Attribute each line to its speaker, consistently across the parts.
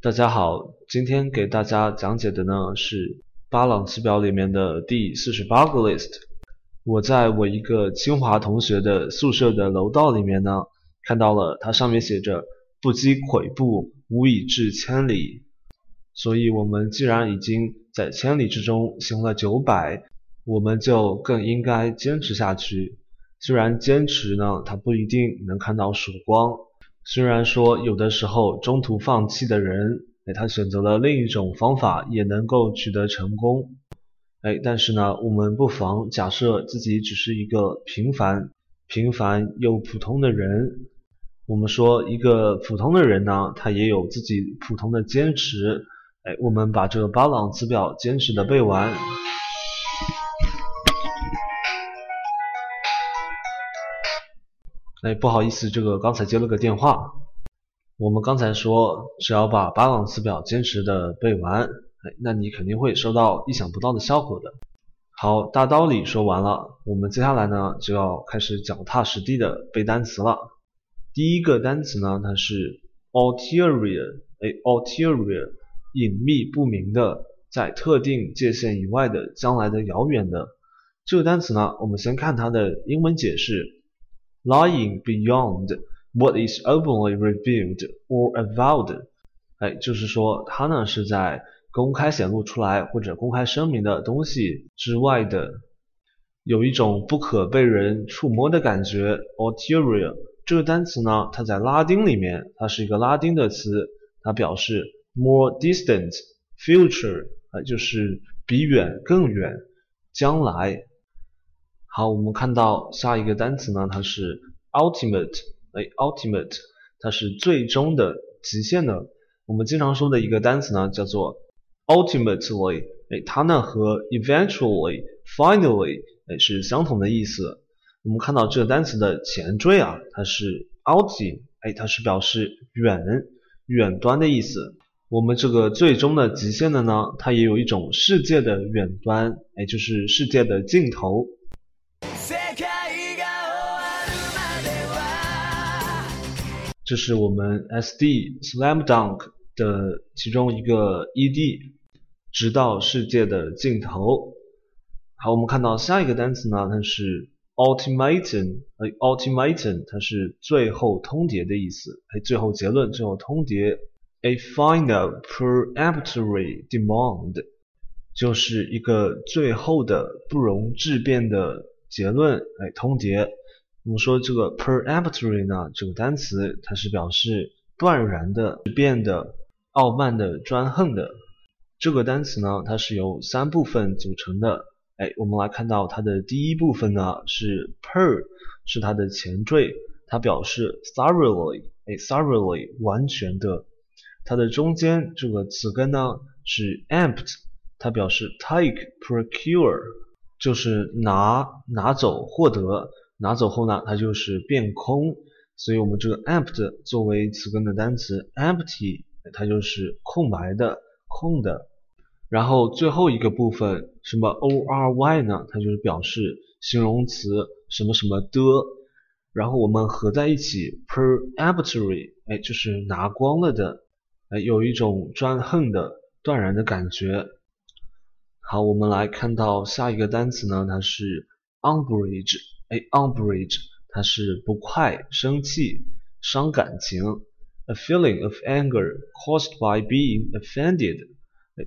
Speaker 1: 大家好，今天给大家讲解的呢是巴朗词表里面的第四十八个 list。我在我一个清华同学的宿舍的楼道里面呢，看到了它上面写着“不积跬步，无以至千里”。所以，我们既然已经在千里之中行了九百，我们就更应该坚持下去。虽然坚持呢，它不一定能看到曙光。虽然说有的时候中途放弃的人，哎，他选择了另一种方法，也能够取得成功，哎，但是呢，我们不妨假设自己只是一个平凡、平凡又普通的人。我们说一个普通的人呢，他也有自己普通的坚持，哎，我们把这个巴朗词表坚持的背完。哎，不好意思，这个刚才接了个电话。我们刚才说，只要把巴朗词表坚持的背完，哎，那你肯定会收到意想不到的效果的。好，大道理说完了，我们接下来呢就要开始脚踏实地的背单词了。第一个单词呢，它是 ulterior，哎，ulterior，隐秘不明的，在特定界限以外的，将来的遥远的。这个单词呢，我们先看它的英文解释。Lying beyond what is openly revealed or avowed，哎，就是说它呢是在公开显露出来或者公开声明的东西之外的，有一种不可被人触摸的感觉。Ulterior 这个单词呢，它在拉丁里面，它是一个拉丁的词，它表示 more distant future，啊，就是比远更远，将来。好，我们看到下一个单词呢，它是 ultimate，哎，ultimate，它是最终的、极限的。我们经常说的一个单词呢，叫做 ultimately，哎，它呢和 eventually、finally，哎是相同的意思。我们看到这个单词的前缀啊，它是 ulti，哎，它是表示远、远端的意思。我们这个最终的、极限的呢，它也有一种世界的远端，哎，就是世界的尽头。这是我们 SD Slam Dunk 的其中一个 ED，直到世界的尽头。好，我们看到下一个单词呢，它是 Ultimatum，哎，Ultimatum 它是最后通牒的意思，哎，最后结论，最后通牒。A final peremptory demand 就是一个最后的不容置辩的结论，哎，通牒。我们说这个 peremptory 呢，这个单词它是表示断然的、变的、傲慢的、专横的。这个单词呢，它是由三部分组成的。哎，我们来看到它的第一部分呢是 per，是它的前缀，它表示 thoroughly，哎，thoroughly 完全的。它的中间这个词根呢是 empt，它表示 take、procure，就是拿、拿走、获得。拿走后呢，它就是变空，所以我们这个 empty 作为词根的单词，empty 它就是空白的、空的。然后最后一个部分什么 ory 呢？它就是表示形容词什么什么的。然后我们合在一起，peremptory，哎，就是拿光了的，哎，有一种专横的、断然的感觉。好，我们来看到下一个单词呢，它是 unbridge。A umbrage，它是不快、生气、伤感情。A feeling of anger caused by being offended，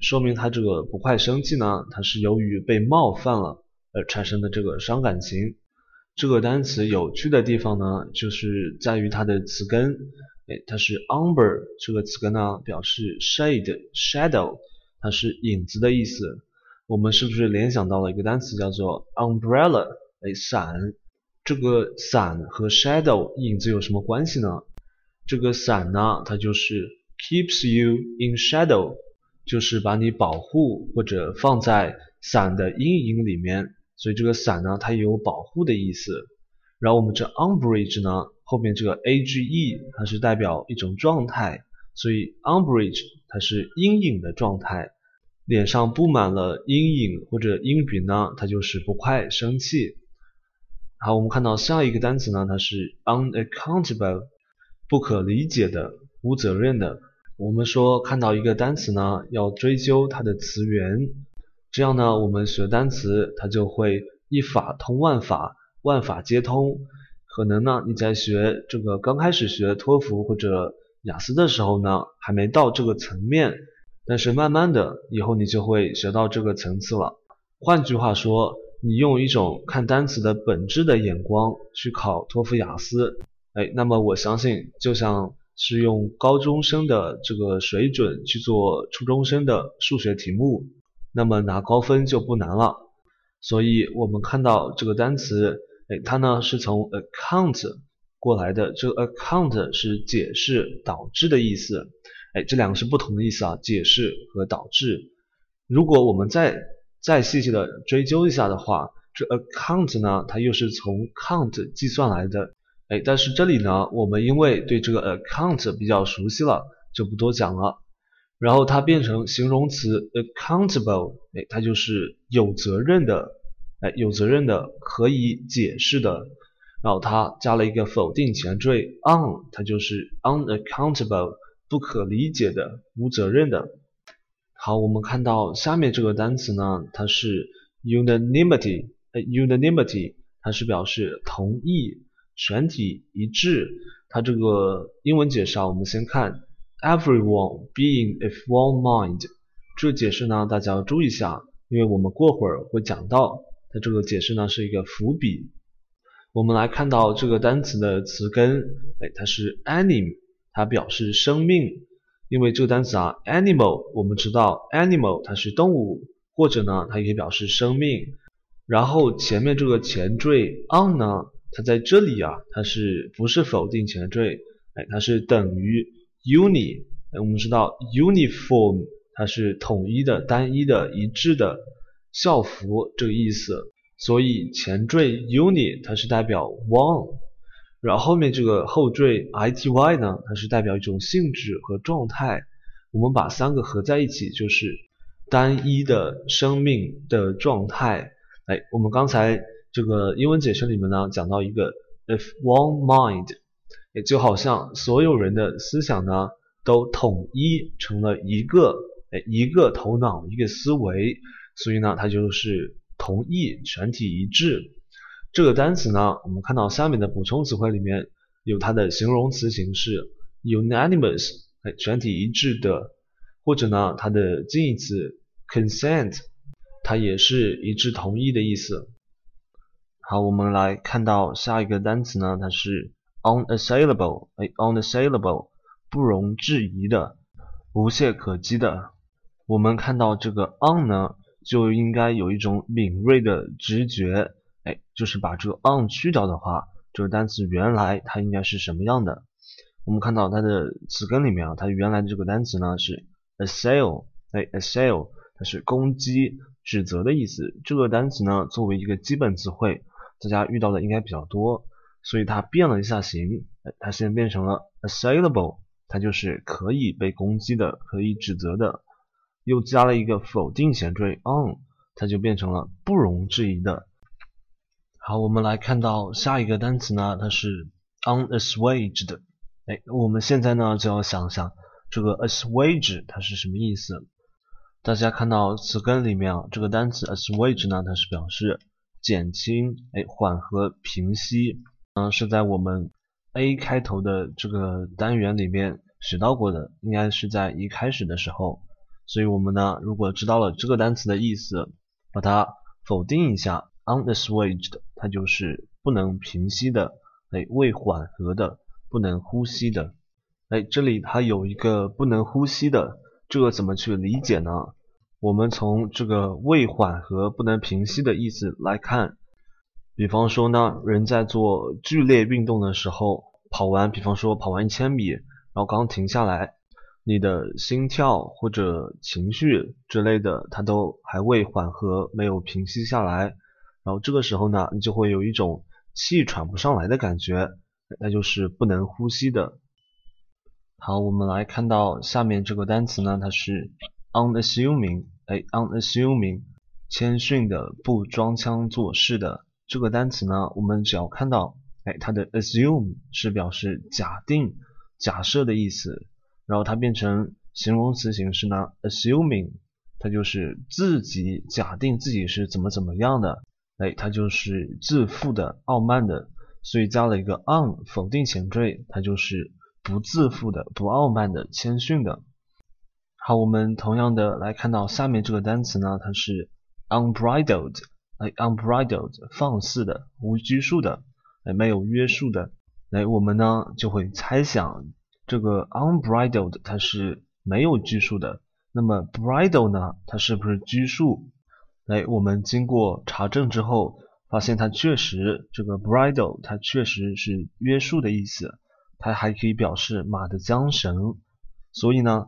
Speaker 1: 说明他这个不快、生气呢，它是由于被冒犯了而产生的这个伤感情。这个单词有趣的地方呢，就是在于它的词根，哎，它是 umber 这个词根呢，表示 shade、shadow，它是影子的意思。我们是不是联想到了一个单词叫做 umbrella？哎，伞，这个伞和 shadow 影子有什么关系呢？这个伞呢，它就是 keeps you in shadow，就是把你保护或者放在伞的阴影里面，所以这个伞呢，它有保护的意思。然后我们这 umbrage 呢，后面这个 age 它是代表一种状态，所以 umbrage 它是阴影的状态，脸上布满了阴影或者阴云呢，它就是不快生气。好，我们看到下一个单词呢，它是 unaccountable，不可理解的、无责任的。我们说看到一个单词呢，要追究它的词源，这样呢，我们学单词它就会一法通万法，万法皆通。可能呢，你在学这个刚开始学托福或者雅思的时候呢，还没到这个层面，但是慢慢的以后你就会学到这个层次了。换句话说，你用一种看单词的本质的眼光去考托福雅思，哎，那么我相信就像是用高中生的这个水准去做初中生的数学题目，那么拿高分就不难了。所以我们看到这个单词，哎，它呢是从 account 过来的，这个 account 是解释导致的意思，哎，这两个是不同的意思啊，解释和导致。如果我们再再细细的追究一下的话，这 account 呢，它又是从 count 计算来的，哎，但是这里呢，我们因为对这个 account 比较熟悉了，就不多讲了。然后它变成形容词 accountable，哎，它就是有责任的，哎，有责任的，可以解释的。然后它加了一个否定前缀 un，它就是 unaccountable，不可理解的，无责任的。好，我们看到下面这个单词呢，它是 unanimity，呃，unanimity，它是表示同意、全体一致。它这个英文解释啊，我们先看 everyone being of one mind，这解释呢，大家要注意一下，因为我们过会儿会讲到，它这个解释呢是一个伏笔。我们来看到这个单词的词根，哎，它是 anim，它表示生命。因为这个单词啊，animal，我们知道 animal 它是动物，或者呢，它也可以表示生命。然后前面这个前缀 on 呢，它在这里啊，它是不是否定前缀？哎，它是等于 uni。哎，我们知道 uniform 它是统一的、单一的、一致的校服这个意思，所以前缀 uni 它是代表 one。然后后面这个后缀 ity 呢，它是代表一种性质和状态。我们把三个合在一起，就是单一的生命的状态。哎，我们刚才这个英文解释里面呢，讲到一个 if one mind，也就好像所有人的思想呢，都统一成了一个，哎，一个头脑，一个思维，所以呢，它就是同意，全体一致。这个单词呢，我们看到下面的补充词汇里面有它的形容词形式 unanimous，哎，全体一致的，或者呢，它的近义词 consent，它也是一致同意的意思。好，我们来看到下一个单词呢，它是 unassailable，哎，unassailable，不容置疑的，无懈可击的。我们看到这个 un 呢，就应该有一种敏锐的直觉。哎，就是把这个 on 去掉的话，这个单词原来它应该是什么样的？我们看到它的词根里面啊，它原来的这个单词呢是 assail，哎，assail 它是攻击、指责的意思。这个单词呢作为一个基本词汇，大家遇到的应该比较多，所以它变了一下形，哎它现在变成了 assailable，它就是可以被攻击的、可以指责的，又加了一个否定前缀 on，它就变成了不容置疑的。好，我们来看到下一个单词呢，它是 unassuaged。哎，我们现在呢就要想想这个 assuage 它是什么意思。大家看到词根里面啊，这个单词 assuage 呢，它是表示减轻、哎缓和、平息。嗯，是在我们 A 开头的这个单元里面学到过的，应该是在一开始的时候。所以我们呢，如果知道了这个单词的意思，把它否定一下。unassuaged，它就是不能平息的，哎，未缓和的，不能呼吸的，哎，这里它有一个不能呼吸的，这个怎么去理解呢？我们从这个未缓和、不能平息的意思来看，比方说呢，人在做剧烈运动的时候，跑完，比方说跑完一千米，然后刚停下来，你的心跳或者情绪之类的，它都还未缓和，没有平息下来。然后这个时候呢，你就会有一种气喘不上来的感觉，那就是不能呼吸的。好，我们来看到下面这个单词呢，它是 unassuming，哎，unassuming，谦逊的，不装腔作势的。这个单词呢，我们只要看到，哎，它的 assume 是表示假定、假设的意思，然后它变成形容词形式呢，assuming，它就是自己假定自己是怎么怎么样的，哎，它就是自负的、傲慢的，所以加了一个 on 否定前缀，它就是不自负的、不傲慢的、谦逊的。好，我们同样的来看到下面这个单词呢，它是 unbridled，哎，unbridled，放肆的、无拘束的，哎，没有约束的。哎，我们呢就会猜想，这个 unbridled 它是没有拘束的，那么 bridle 呢，它是不是拘束？哎，我们经过查证之后，发现它确实，这个 bridle 它确实是约束的意思，它还可以表示马的缰绳，所以呢。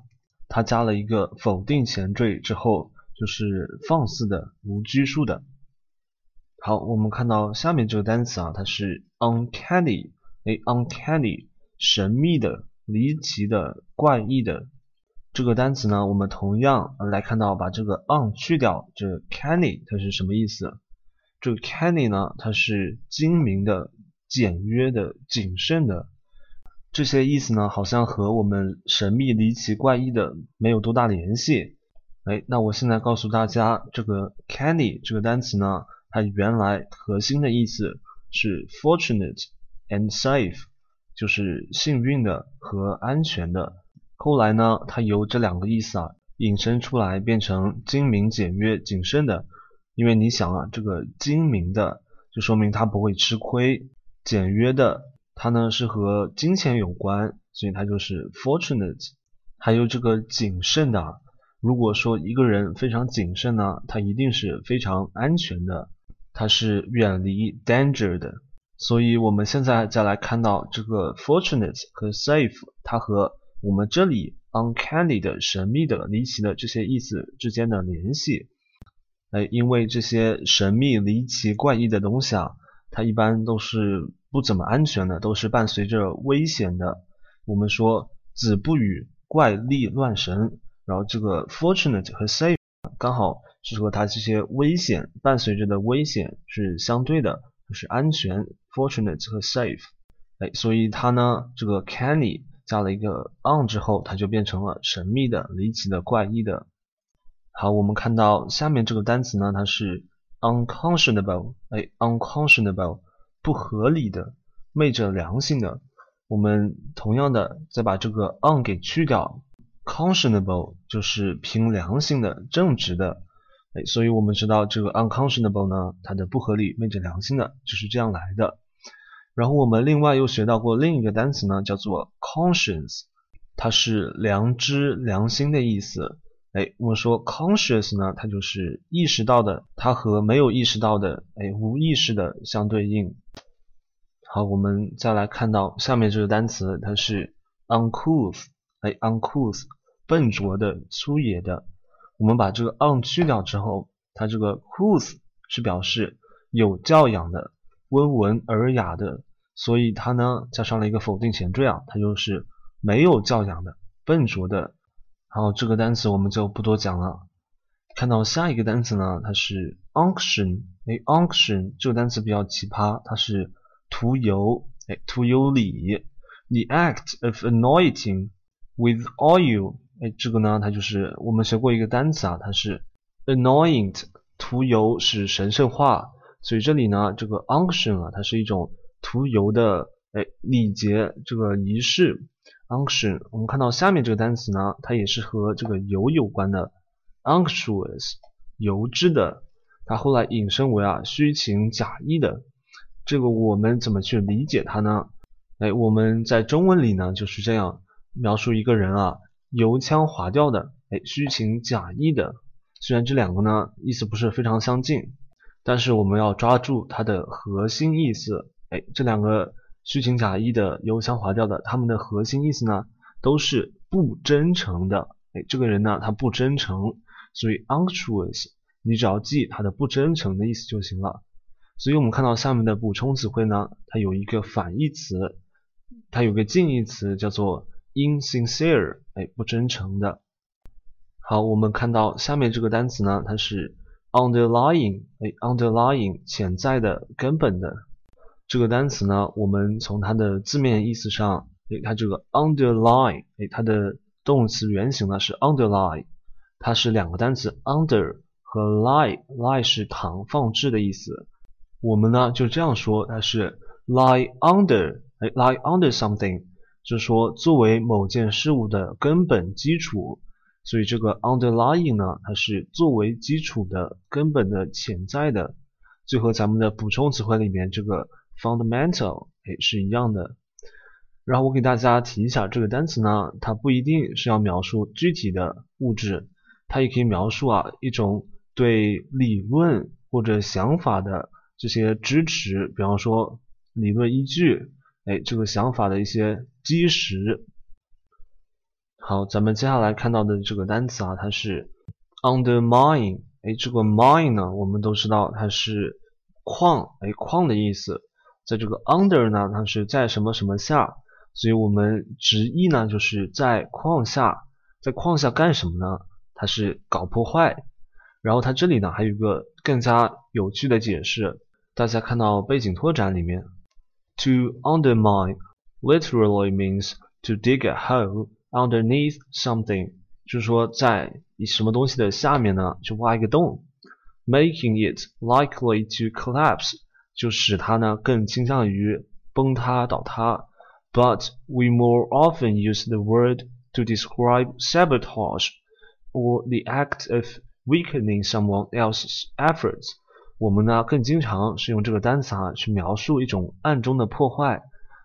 Speaker 1: 它加了一个否定前缀之后，就是放肆的、无拘束的。好，我们看到下面这个单词啊，它是 uncanny，哎，uncanny，神秘的、离奇的、怪异的。这个单词呢，我们同样来看到，把这个 on 去掉，这 canny 它是什么意思？这个 canny 呢，它是精明的、简约的、谨慎的。这些意思呢，好像和我们神秘、离奇、怪异的没有多大联系。哎，那我现在告诉大家，这个 canny 这个单词呢，它原来核心的意思是 fortunate and safe，就是幸运的和安全的。后来呢，它由这两个意思啊引申出来，变成精明、简约、谨慎的。因为你想啊，这个精明的就说明他不会吃亏，简约的。它呢是和金钱有关，所以它就是 fortunate。还有这个谨慎的，如果说一个人非常谨慎呢，他一定是非常安全的，他是远离 danger 的。所以我们现在再来看到这个 fortunate 和 safe，它和我们这里 uncanny 的神秘的、离奇的这些意思之间的联系。哎，因为这些神秘、离奇、怪异的东西啊，它一般都是。不怎么安全的，都是伴随着危险的。我们说子不语怪力乱神，然后这个 fortunate 和 safe 刚好是和它这些危险伴随着的危险是相对的，就是安全 fortunate 和 safe。哎，所以它呢这个 canny 加了一个 on 之后，它就变成了神秘的、离奇的、怪异的。好，我们看到下面这个单词呢，它是 unconscionable，哎，unconscionable。不合理的、昧着良心的，我们同样的再把这个 on 给去掉，conscionable 就是凭良心的、正直的，哎，所以我们知道这个 unconscionable 呢，它的不合理、昧着良心的就是这样来的。然后我们另外又学到过另一个单词呢，叫做 conscience，它是良知、良心的意思。哎，我们说 conscious 呢，它就是意识到的，它和没有意识到的，哎，无意识的相对应。好，我们再来看到下面这个单词，它是 uncouth，哎，uncouth，笨拙的、粗野的。我们把这个 un 去掉之后，它这个 couth 是表示有教养的、温文尔雅的，所以它呢加上了一个否定前缀啊，它就是没有教养的、笨拙的。好，这个单词我们就不多讲了。看到下一个单词呢，它是 unction。哎，unction 这个单词比较奇葩，它是涂油。哎，涂油礼，the act of anointing with oil。哎，这个呢，它就是我们学过一个单词啊，它是 anoint，涂油使神圣化。所以这里呢，这个 unction 啊，它是一种涂油的哎礼节，这个仪式。unction，我们看到下面这个单词呢，它也是和这个油有关的，unctuous，油脂的，它后来引申为啊虚情假意的，这个我们怎么去理解它呢？哎，我们在中文里呢就是这样描述一个人啊，油腔滑调的，哎，虚情假意的。虽然这两个呢意思不是非常相近，但是我们要抓住它的核心意思，哎，这两个。虚情假意的、油腔滑调的，他们的核心意思呢，都是不真诚的。哎，这个人呢，他不真诚，所以 unctuous，你只要记他的不真诚的意思就行了。所以我们看到下面的补充词汇呢，它有一个反义词，它有个近义词叫做 insincere，哎，不真诚的。好，我们看到下面这个单词呢，它是 underlying，哎，underlying，潜在的、根本的。这个单词呢，我们从它的字面意思上，诶，它这个 underline，诶，它的动词原形呢是 underline，它是两个单词 under 和 lie，lie 是躺放置的意思。我们呢就这样说，它是 lie under，哎，lie under something，就是说作为某件事物的根本基础。所以这个 underlying 呢，它是作为基础的、根本的、潜在的，就和咱们的补充词汇里面这个 fundamental 哎是一样的。然后我给大家提一下这个单词呢，它不一定是要描述具体的物质，它也可以描述啊一种对理论或者想法的这些支持，比方说理论依据，哎，这个想法的一些基石。好，咱们接下来看到的这个单词啊，它是 undermine。哎，这个 mine 呢，我们都知道它是矿，哎，矿的意思。在这个 under 呢，它是在什么什么下，所以我们直译呢就是在矿下，在矿下干什么呢？它是搞破坏。然后它这里呢还有一个更加有趣的解释，大家看到背景拓展里面，to undermine literally means to dig a hole。Underneath something，就是说在什么东西的下面呢，去挖一个洞，making it likely to collapse，就使它呢更倾向于崩塌倒塌。But we more often use the word to describe sabotage or the act of weakening someone else's efforts。我们呢更经常是用这个单词啊去描述一种暗中的破坏，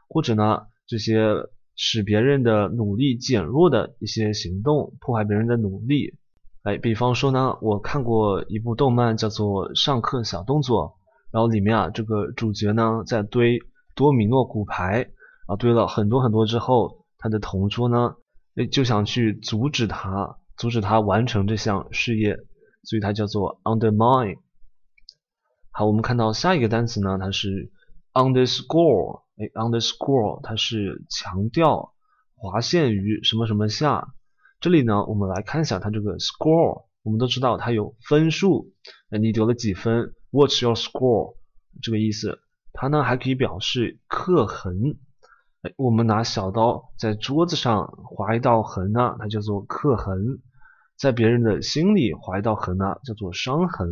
Speaker 1: 或者呢这些。 使别人的努力减弱的一些行动，破坏别人的努力。哎，比方说呢，我看过一部动漫叫做《上课小动作》，然后里面啊，这个主角呢在堆多米诺骨牌，啊，堆了很多很多之后，他的同桌呢，哎，就想去阻止他，阻止他完成这项事业，所以它叫做 undermine。好，我们看到下一个单词呢，它是 underscore。哎，underscore 它是强调划线于什么什么下。这里呢，我们来看一下它这个 score。我们都知道它有分数，你得了几分？What's your score？这个意思。它呢还可以表示刻痕。哎，我们拿小刀在桌子上划一道痕呢，它叫做刻痕；在别人的心里划一道痕呢，叫做伤痕。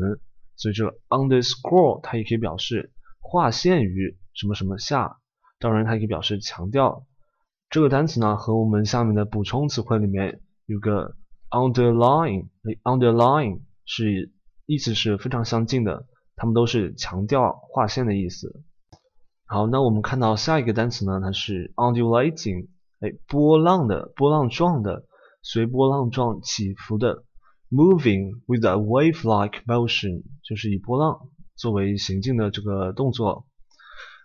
Speaker 1: 所以这个 underscore 它也可以表示划线于什么什么下。当然，它也可以表示强调。这个单词呢，和我们下面的补充词汇里面有个 underline，underline 是意思是非常相近的，它们都是强调、划线的意思。好，那我们看到下一个单词呢，它是 undulating，哎，波浪的、波浪状的、随波浪状起伏的，moving with a wave-like motion，就是以波浪作为行进的这个动作。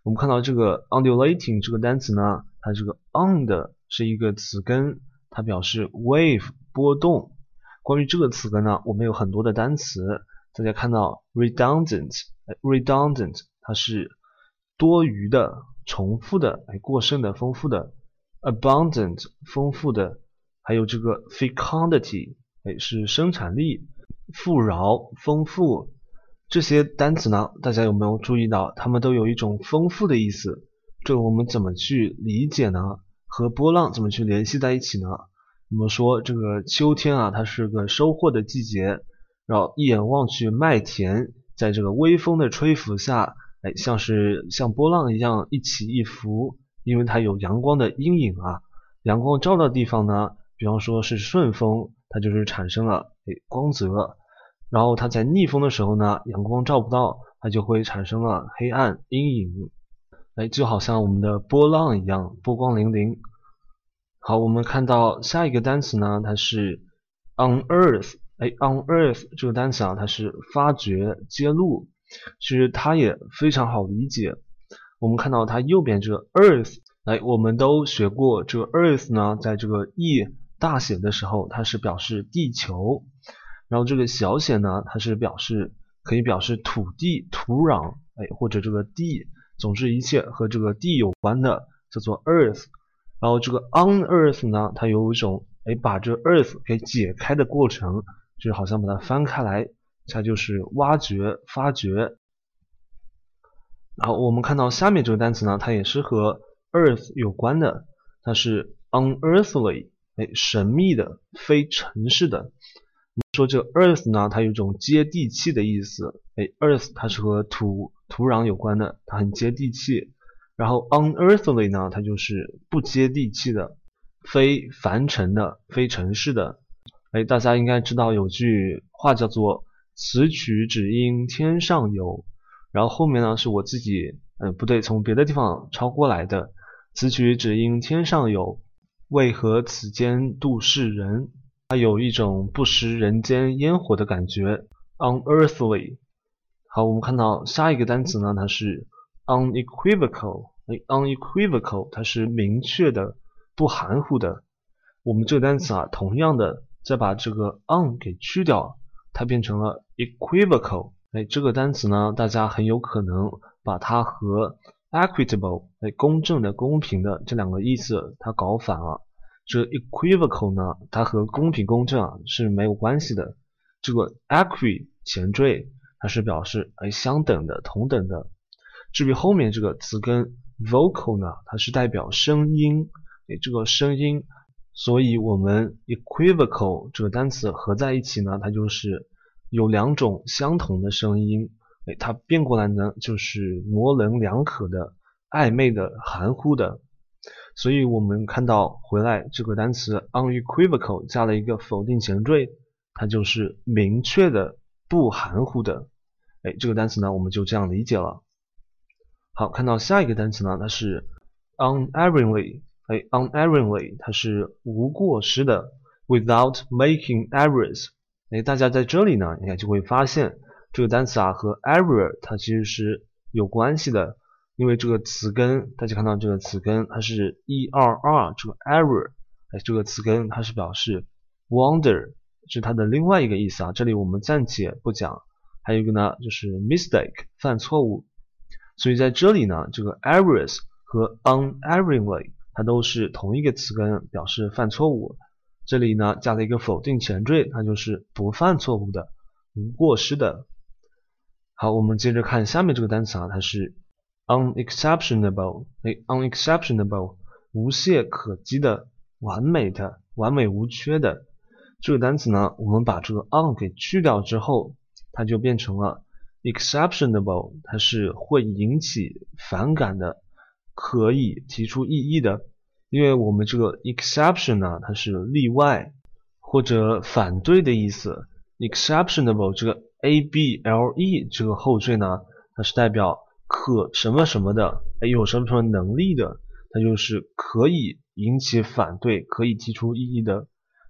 Speaker 1: 我们看到这个 undulating 这个单词呢，它这个 und 是一个词根，它表示 wave 波动。关于这个词根呢，我们有很多的单词。大家看到 redundant，redundant 它是多余的、重复的、哎过剩的、丰富的；abundant 丰富的，还有这个 fecundity 哎是生产力、富饶、丰富。这些单词呢，大家有没有注意到，它们都有一种丰富的意思？这我们怎么去理解呢？和波浪怎么去联系在一起呢？我们说这个秋天啊，它是个收获的季节，然后一眼望去，麦田在这个微风的吹拂下，哎，像是像波浪一样一起一伏，因为它有阳光的阴影啊，阳光照到地方呢，比方说是顺风，它就是产生了哎光泽。然后它在逆风的时候呢，阳光照不到，它就会产生了黑暗阴影，哎，就好像我们的波浪一样，波光粼粼。好，我们看到下一个单词呢，它是 unearth，哎，unearth 这个单词啊，它是发掘、揭露，其实它也非常好理解。我们看到它右边这个 earth，哎，我们都学过这个 earth 呢，在这个 e 大写的时候，它是表示地球。然后这个小写呢，它是表示可以表示土地、土壤，哎，或者这个地，总之一切和这个地有关的叫做 earth。然后这个 on earth 呢，它有一种哎把这 earth 给解开的过程，就是好像把它翻开来，它就是挖掘、发掘。然后我们看到下面这个单词呢，它也是和 earth 有关的，它是 unearthly。哎，神秘的、非城市的。说这 earth 呢，它有一种接地气的意思。哎，earth 它是和土土壤有关的，它很接地气。然后 unearthly 呢，它就是不接地气的、非凡尘的、非尘世的。哎，大家应该知道有句话叫做“此曲只应天上有”，然后后面呢是我自己，嗯，不对，从别的地方抄过来的。“此曲只应天上有，为何此间度世人？”它有一种不食人间烟火的感觉，unearthly。好，我们看到下一个单词呢，它是 unequivocal。哎，unequivocal，它是明确的、不含糊的。我们这个单词啊，同样的。再把这个 un 给去掉，它变成了 equivocal。哎，这个单词呢，大家很有可能把它和 equitable，哎，公正的、公平的这两个意思它搞反了。这 equivocal 呢，它和公平、公正啊是没有关系的。这个 equi 前缀，它是表示哎相等的、同等的。至于后面这个词根 vocal 呢，它是代表声音，哎，这个声音。所以，我们 equivocal 这个单词合在一起呢，它就是有两种相同的声音。哎，它变过来呢，就是模棱两可的、暧昧的、含糊的。所以我们看到回来这个单词 unequivocal 加了一个否定前缀，它就是明确的、不含糊的。哎，这个单词呢，我们就这样理解了。好，看到下一个单词呢，它是 unerringly。哎，unerringly，它是无过失的，without making errors。哎，大家在这里呢，应该就会发现这个单词啊和 error 它其实是有关系的，因为这个词根，大家看到这个词根它是 e r r 这个 error，哎，这个词根它是表示 wonder，是它的另外一个意思啊。这里我们暂且不讲。还有一个呢，就是 mistake，犯错误。所以在这里呢，这个 errors 和 unerringly。它都是同一个词根，表示犯错误。这里呢加了一个否定前缀，它就是不犯错误的、无过失的。好，我们接着看下面这个单词啊，它是 unexceptionable，哎，unexceptionable，无懈可击的、完美的、完美无缺的。这个单词呢，我们把这个 un 给去掉之后，它就变成了 exceptionable，它是会引起反感的。可以提出异议的，因为我们这个 exception 呢，它是例外或者反对的意思。exceptionable 这个 a b l e 这个后缀呢，它是代表可什么什么的，哎，有什么什么能力的，它就是可以引起反对、可以提出异议的。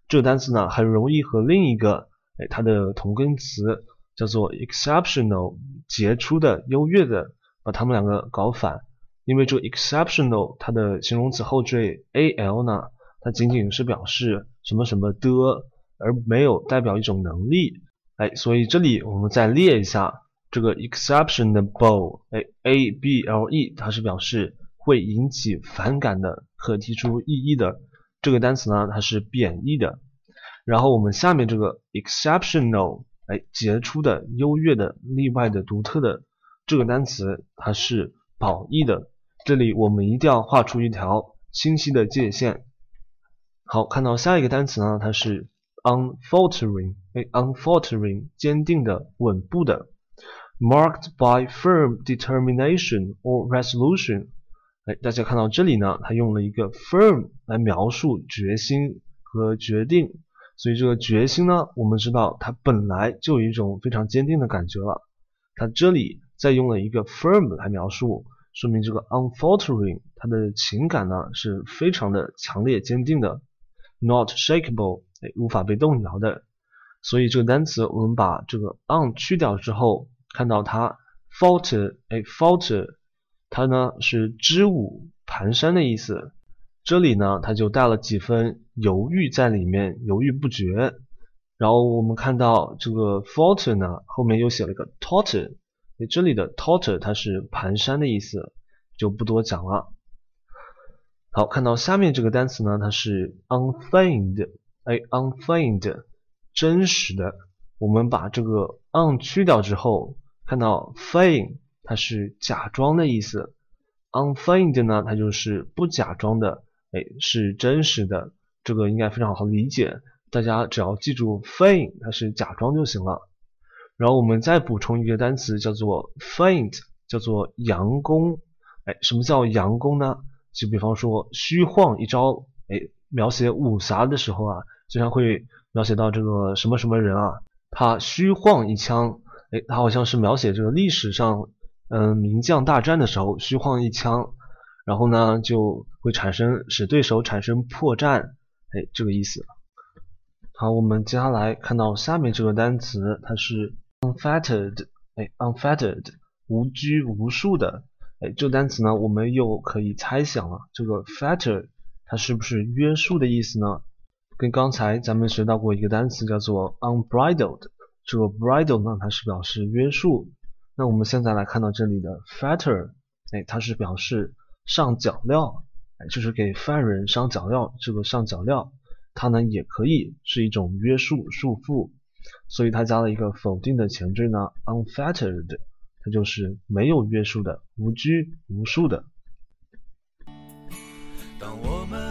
Speaker 1: 这个单词呢，很容易和另一个哎它的同根词叫做 exceptional 杰出的、优越的，把它们两个搞反。因为这个 exceptional 它的形容词后缀 al 呢，它仅仅是表示什么什么的，而没有代表一种能力。哎，所以这里我们再列一下这个 exceptionable，哎，a b l e 它是表示会引起反感的，可提出异议的。这个单词呢，它是贬义的。然后我们下面这个 exceptional，哎，杰出的、优越的、例外的、独特的这个单词，它是褒义的。这里我们一定要画出一条清晰的界限。好，看到下一个单词呢，它是 unfaltering，哎，unfaltering，坚定的、稳步的，marked by firm determination or resolution。哎，大家看到这里呢，它用了一个 firm 来描述决心和决定，所以这个决心呢，我们知道它本来就有一种非常坚定的感觉了。它这里再用了一个 firm 来描述。说明这个 unfaltering，它的情感呢是非常的强烈坚定的，not shakeable，哎，无法被动摇的。所以这个单词我们把这个 un 去掉之后，看到它 falter，哎，falter，它呢是支吾、蹒跚的意思。这里呢它就带了几分犹豫在里面，犹豫不决。然后我们看到这个 falter 呢后面又写了一个 totter。这里的 totter 它是蹒跚的意思，就不多讲了。好，看到下面这个单词呢，它是 unfeigned，哎，unfeigned，真实的。我们把这个 un 去掉之后，看到 feign 它是假装的意思，unfeigned 呢，它就是不假装的，哎，是真实的。这个应该非常好理解，大家只要记住 feign 它是假装就行了。然后我们再补充一个单词叫做 feint，叫做佯攻。哎，什么叫佯攻呢？就比方说虚晃一招，哎，描写武侠的时候啊，经常会描写到这个什么什么人啊，他虚晃一枪，哎，他好像是描写这个历史上，嗯，名将大战的时候虚晃一枪，然后呢就会产生使对手产生破绽，哎，这个意思。好，我们接下来看到下面这个单词，它是 unfettered，哎，unfettered，无拘无束的。哎，这个单词呢，我们又可以猜想了，这个 fetter 它是不是约束的意思呢？跟刚才咱们学到过一个单词叫做 unbridled，这个 bridle 呢，它是表示约束。那我们现在来看到这里的 fetter，哎，它是表示上脚镣，哎，就是给犯人上脚镣。这个上脚镣，它呢也可以是一种约束、束缚，所以它加了一个否定的前缀呢，unfettered。它就是没有约束的、无拘无束的。当我们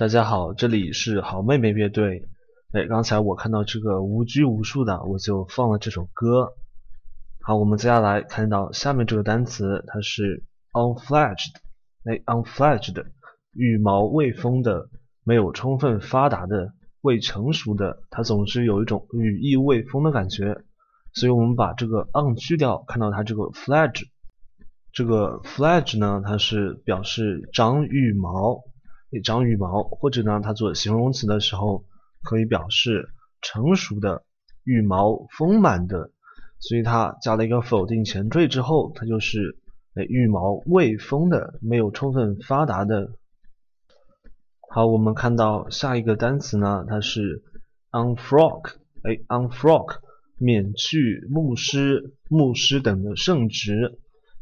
Speaker 1: 大家好，这里是好妹妹乐队。哎，刚才我看到这个无拘无束的，我就放了这首歌。好，我们接下来看到下面这个单词，它是 unfledged。哎，unfledged，羽毛未丰的，没有充分发达的。未成熟的，它总是有一种羽翼未丰的感觉，所以我们把这个 on 去掉，看到它这个 fledge，这个 fledge 呢，它是表示长羽毛，长羽毛，或者呢，它做形容词的时候可以表示成熟的、羽毛丰满的，所以它加了一个否定前缀之后，它就是哎羽毛未丰的、没有充分发达的。好，我们看到下一个单词呢，它是 unfrock，哎，unfrock，免去牧师、牧师等的圣职，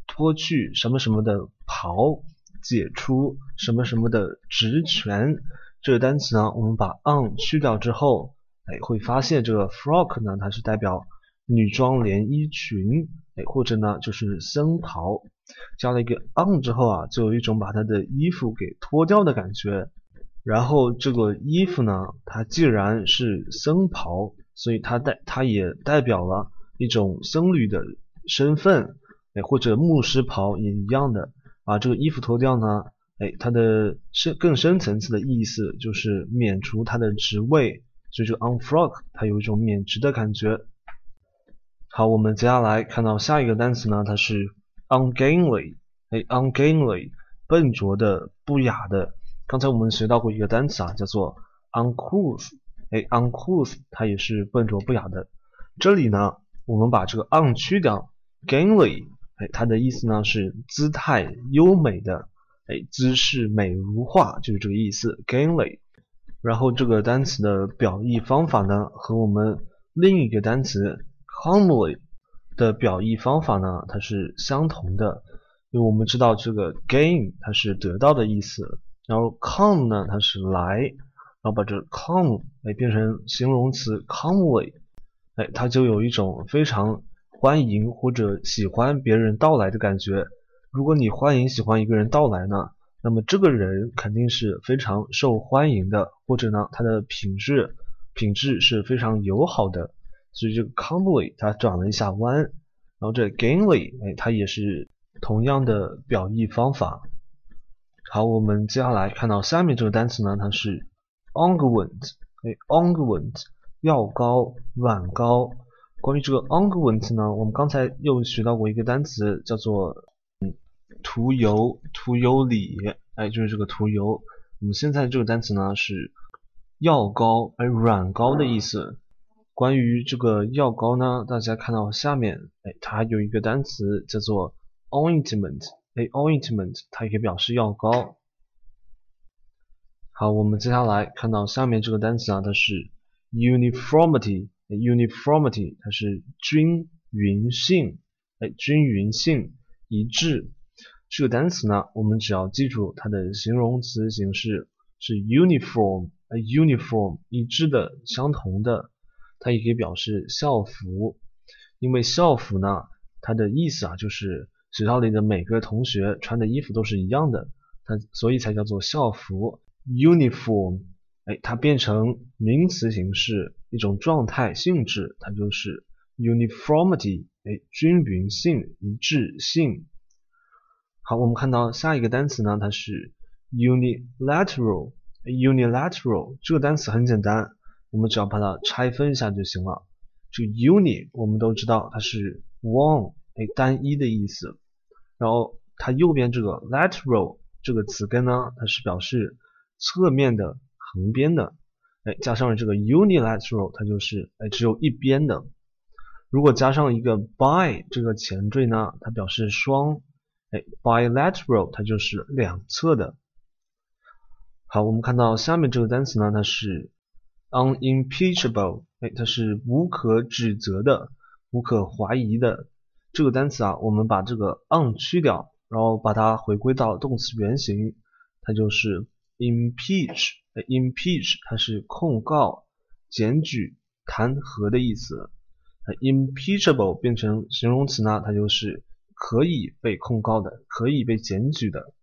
Speaker 1: 脱去什么什么的袍，解除什么什么的职权。这个单词呢，我们把 on 去掉之后，哎，会发现这个 frock 呢，它是代表女装连衣裙，哎，或者呢就是僧袍。加了一个 on 之后啊，就有一种把它的衣服给脱掉的感觉。然后这个衣服呢，它既然是僧袍，所以它代它也代表了一种僧侣的身份，哎，或者牧师袍也一样的。把这个衣服脱掉呢，哎，它的深更深层次的意思就是免除他的职位，所以这个 unfrock 它有一种免职的感觉。好，我们接下来看到下一个单词呢，它是 ungainly，哎，ungainly，笨拙的、不雅的。刚才我们学到过一个单词啊，叫做 uncouth，哎，uncouth 它也是笨拙不雅的。这里呢，我们把这个 un 去掉，gainly，哎，它的意思呢是姿态优美的，哎，姿势美如画，就是这个意思，gainly。然后这个单词的表意方法呢，和我们另一个单词 comely 的表意方法呢，它是相同的。因为我们知道这个 gain 它是得到的意思。然后 come 呢，它是来，然后把这 come 哎变成形容词 comely，哎，它就有一种非常欢迎或者喜欢别人到来的感觉。如果你欢迎喜欢一个人到来呢，那么这个人肯定是非常受欢迎的，或者呢他的品质品质是非常友好的。所以这个 comely 它转了一下弯，然后这 gainly 哎它也是同样的表意方法。好，我们接下来看到下面这个单词呢，它是 unguent，哎，unguent，药膏、软膏。关于这个 unguent 呢，我们刚才又学到过一个单词，叫做嗯，涂油、涂油里，哎，就是这个涂油。我们现在这个单词呢是药膏，哎，软膏的意思。关于这个药膏呢，大家看到下面，哎，它有一个单词叫做 ointment。哎，ointment 它也可以表示药膏。好，我们接下来看到下面这个单词啊，它是 uniformity Uniformity，它是均匀性，哎，均匀性，一致。这个单词呢，我们只要记住它的形容词形式是 uniform，哎，uniform 一致的，相同的。它也可以表示校服，因为校服呢，它的意思啊，就是学校里的每个同学穿的衣服都是一样的，它所以才叫做校服。uniform，哎，它变成名词形式，一种状态性质，它就是 uniformity，哎，均匀性、一致性。好，我们看到下一个单词呢，它是 unilateral，unilateral 这个单词很简单，我们只要把它拆分一下就行了。这个 uni 我们都知道它是 one，哎，单一的意思。然后它右边这个 lateral 这个词根呢，它是表示侧面的、横边的，哎，加上了这个 unilateral，它就是哎只有一边的。如果加上一个 bi 这个前缀呢，它表示双，哎，bilateral 它就是两侧的。好，我们看到下面这个单词呢，它是 unimpeachable，哎，它是无可指责的、无可怀疑的。这个单词啊，我们把这个 un 去掉，然后把它回归到动词原形，它就是 impeach。Impeach 它是控告、检举、弹劾的意思。impeachable 变成形容词呢，它就是可以被控告的、可以被检举的。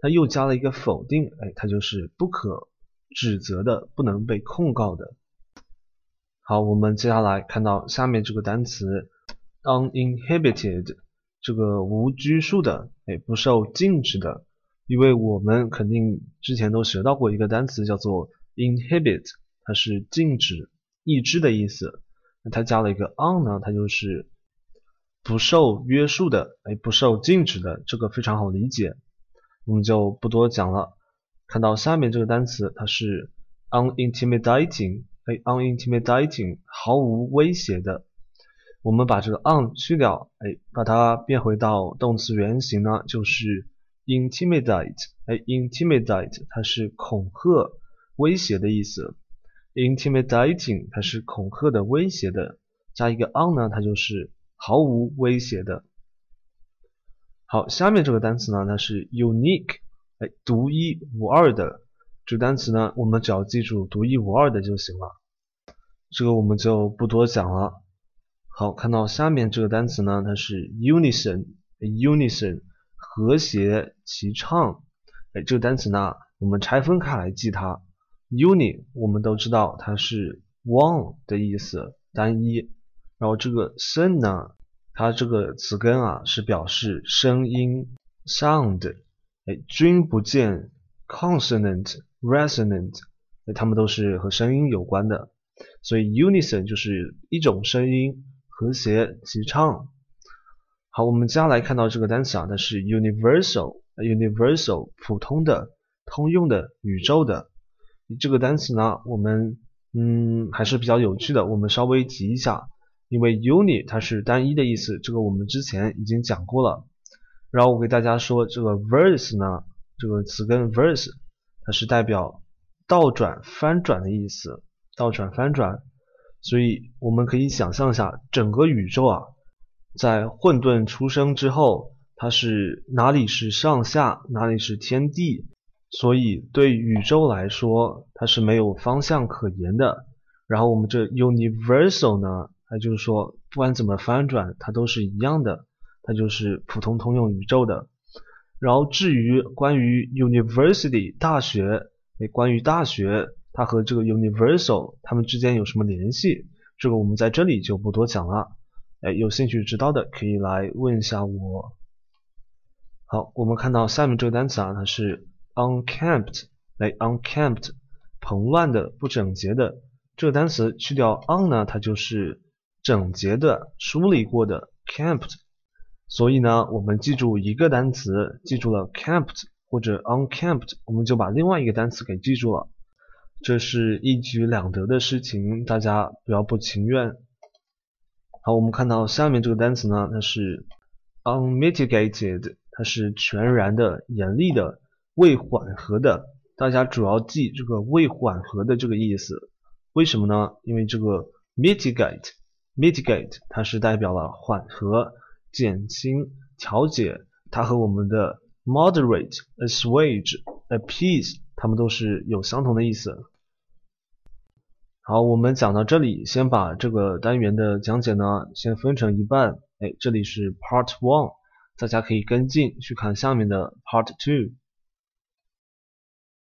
Speaker 1: 它又加了一个否定，哎，它就是不可指责的、不能被控告的。好，我们接下来看到下面这个单词 uninhibited，这个无拘束的，哎，不受禁止的。因为我们肯定之前都学到过一个单词叫做 inhibit，它是禁止、抑制的意思。那它加了一个 on 呢，它就是不受约束的，哎，不受禁止的，这个非常好理解，我们就不多讲了。看到下面这个单词，它是 unintimidating，哎，unintimidating，毫无威胁的。我们把这个 on 去掉，哎，把它变回到动词原形呢，就是。intimidate，哎，intimidate 它是恐吓、威胁的意思。intimidating 它是恐吓的、威胁的，加一个 on 呢，它就是毫无威胁的。好，下面这个单词呢，它是 unique，哎，独一无二的。这个单词呢，我们只要记住独一无二的就行了。这个我们就不多讲了。好，看到下面这个单词呢，它是 unison，unison。和谐齐唱，哎，这个单词呢，我们拆分开来记它。Uni 我们都知道它是 one 的意思，单一。然后这个 son 呢，它这个词根啊是表示声音 sound，哎，君不见 consonant resonant，哎，它们都是和声音有关的。所以 unison 就是一种声音，和谐齐唱。好，我们接下来看到这个单词啊，它是 universal，universal 普通的、通用的、宇宙的。这个单词呢，我们嗯还是比较有趣的，我们稍微提一下，因为 uni 它是单一的意思，这个我们之前已经讲过了。然后我给大家说，这个 verse 呢，这个词根 verse 它是代表倒转、翻转的意思，倒转、翻转。所以我们可以想象一下，整个宇宙啊。在混沌出生之后，它是哪里是上下，哪里是天地，所以对宇宙来说，它是没有方向可言的。然后我们这 universal 呢，它就是说不管怎么翻转，它都是一样的，它就是普通通用宇宙的。然后至于关于 university 大学，诶，关于大学，它和这个 universal 它们之间有什么联系，这个我们在这里就不多讲了。哎，有兴趣知道的可以来问一下我。好，我们看到下面这个单词啊，它是 unkempt，哎，unkempt，蓬乱的、不整洁的。这个单词去掉 un 呢，它就是整洁的、梳理过的 kempt。所以呢，我们记住一个单词，记住了 kempt 或者 unkempt，我们就把另外一个单词给记住了。这是一举两得的事情，大家不要不情愿。好，我们看到下面这个单词呢，它是 unmitigated，它是全然的、严厉的、未缓和的。大家主要记这个未缓和的这个意思。为什么呢？因为这个 mitigate，mitigate 它是代表了缓和、减轻、调节，它和我们的 moderate、assuage、appease 它们都是有相同的意思。好，我们讲到这里，先把这个单元的讲解呢，先分成一半。哎，这里是 Part One，大家可以跟进去看下面的 Part Two。